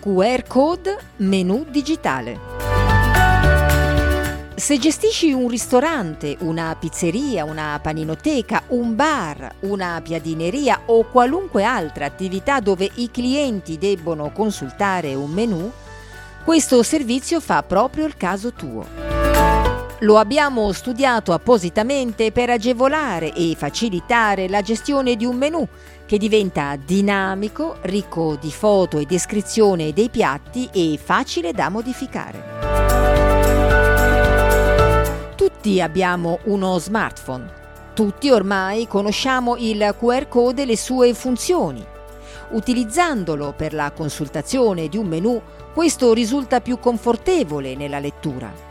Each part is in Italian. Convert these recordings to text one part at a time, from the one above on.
QR code menu digitale. Se gestisci un ristorante, una pizzeria, una paninoteca, un bar, una piadineria o qualunque altra attività dove i clienti debbono consultare un menu, questo servizio fa proprio il caso tuo. Lo abbiamo studiato appositamente per agevolare e facilitare la gestione di un menu che diventa dinamico, ricco di foto e descrizione dei piatti e facile da modificare. Tutti abbiamo uno smartphone. Tutti ormai conosciamo il QR code e le sue funzioni. Utilizzandolo per la consultazione di un menu, questo risulta più confortevole nella lettura,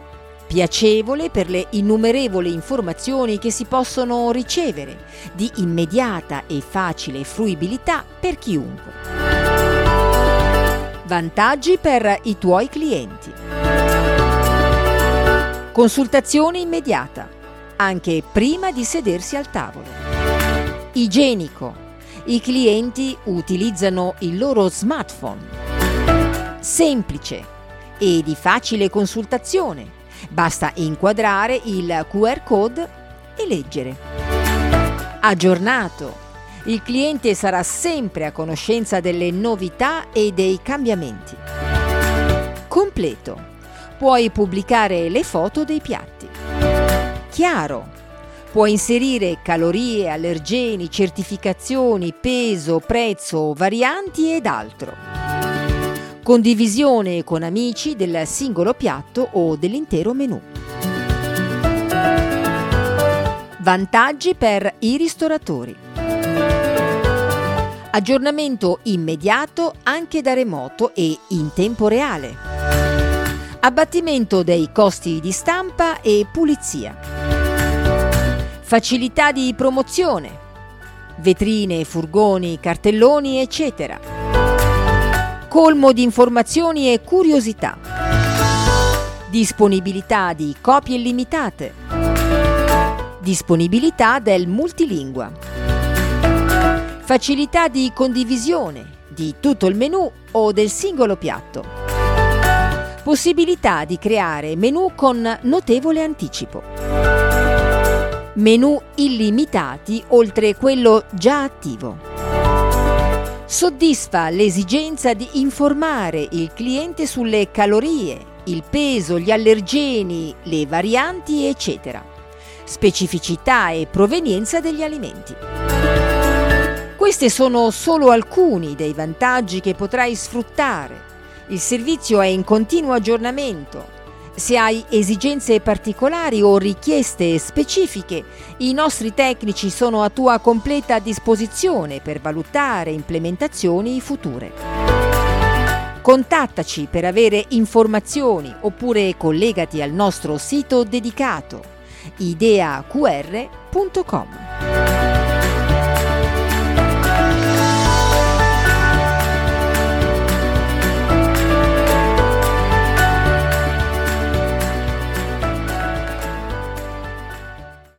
piacevole per le innumerevoli informazioni che si possono ricevere, di immediata e facile fruibilità per chiunque. Vantaggi per i tuoi clienti. Consultazione immediata, anche prima di sedersi al tavolo. Igienico. I clienti utilizzano il loro smartphone. Semplice e di facile consultazione. Basta inquadrare il QR code e leggere. Aggiornato. Il cliente sarà sempre a conoscenza delle novità e dei cambiamenti. Completo puoi pubblicare le foto dei piatti. Chiaro. Puoi inserire calorie, allergeni, certificazioni, peso, prezzo, varianti ed altro. Condivisione con amici del singolo piatto o dell'intero menù. Vantaggi per i ristoratori. Aggiornamento immediato anche da remoto e in tempo reale abbattimento dei costi di stampa e pulizia, facilità di promozione, vetrine, furgoni, cartelloni, eccetera, colmo di informazioni e curiosità, disponibilità di copie illimitate, disponibilità del multilingua, facilità di condivisione di tutto il menù o del singolo piatto possibilità di creare menu con notevole anticipo. Menu illimitati oltre quello già attivo. Soddisfa l'esigenza di informare il cliente sulle calorie, il peso, gli allergeni, le varianti, eccetera. Specificità e provenienza degli alimenti. Questi sono solo alcuni dei vantaggi che potrai sfruttare il servizio è in continuo aggiornamento. Se hai esigenze particolari o richieste specifiche, i nostri tecnici sono a tua completa disposizione per valutare implementazioni future. Contattaci per avere informazioni oppure collegati al nostro sito dedicato ideaqr.com.